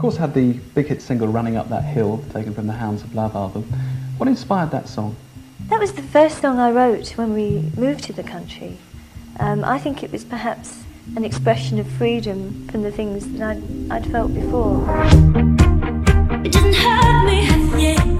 course, had the big hit single "Running Up That Hill," taken from the Hounds of Love album. What inspired that song? That was the first song I wrote when we moved to the country. Um, I think it was perhaps an expression of freedom from the things that I'd, I'd felt before. It doesn't hurt me. Yeah,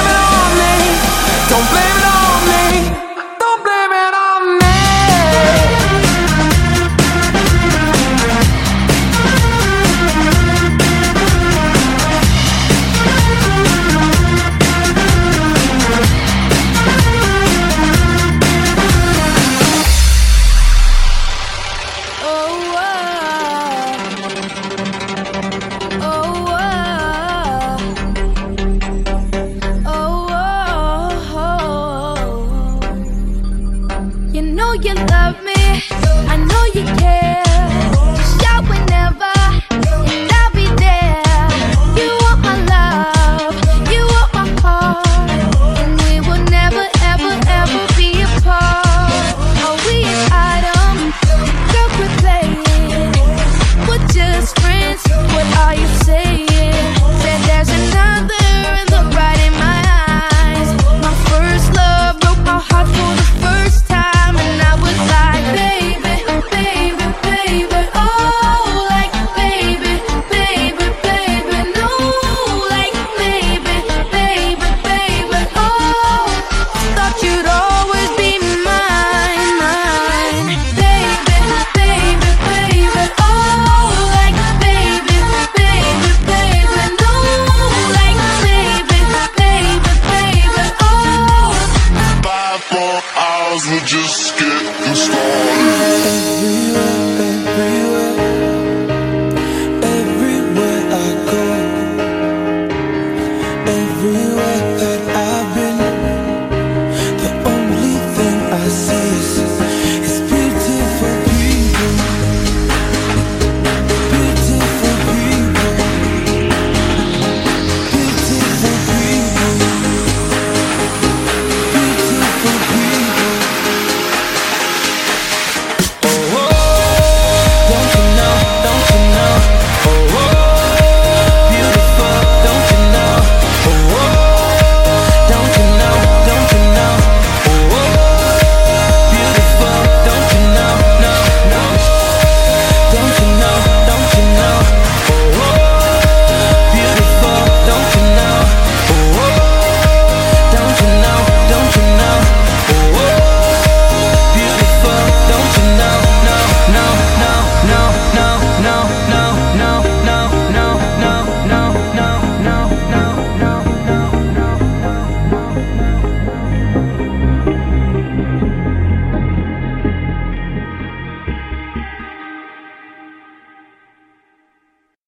hours, we're just get started.